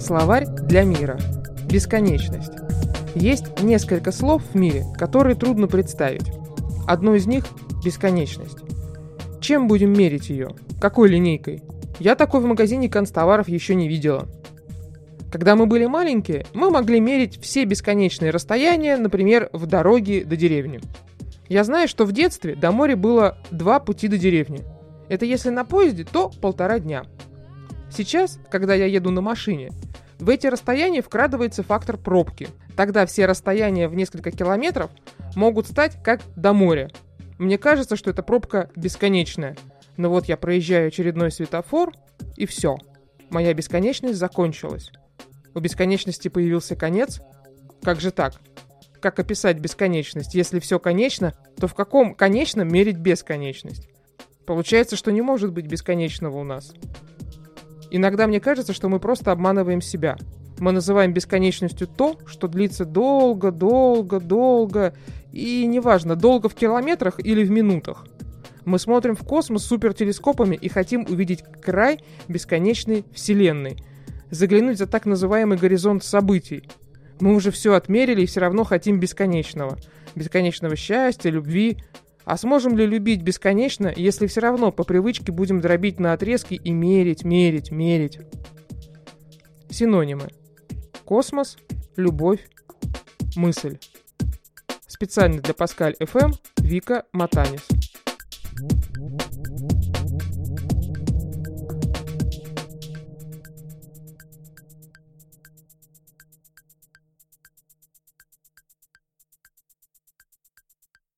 Словарь для мира. Бесконечность. Есть несколько слов в мире, которые трудно представить. Одно из них – бесконечность. Чем будем мерить ее? Какой линейкой? Я такой в магазине констоваров еще не видела. Когда мы были маленькие, мы могли мерить все бесконечные расстояния, например, в дороге до деревни. Я знаю, что в детстве до моря было два пути до деревни. Это если на поезде, то полтора дня. Сейчас, когда я еду на машине, в эти расстояния вкрадывается фактор пробки. Тогда все расстояния в несколько километров могут стать как до моря. Мне кажется, что эта пробка бесконечная. Но вот я проезжаю очередной светофор, и все. Моя бесконечность закончилась. У бесконечности появился конец? Как же так? Как описать бесконечность? Если все конечно, то в каком конечном мерить бесконечность? Получается, что не может быть бесконечного у нас. Иногда мне кажется, что мы просто обманываем себя. Мы называем бесконечностью то, что длится долго, долго, долго, и неважно, долго в километрах или в минутах. Мы смотрим в космос супертелескопами и хотим увидеть край бесконечной Вселенной, заглянуть за так называемый горизонт событий. Мы уже все отмерили и все равно хотим бесконечного. Бесконечного счастья, любви, а сможем ли любить бесконечно, если все равно по привычке будем дробить на отрезки и мерить, мерить, мерить? Синонимы. Космос, любовь, мысль. Специально для Паскаль FM Вика Матанис.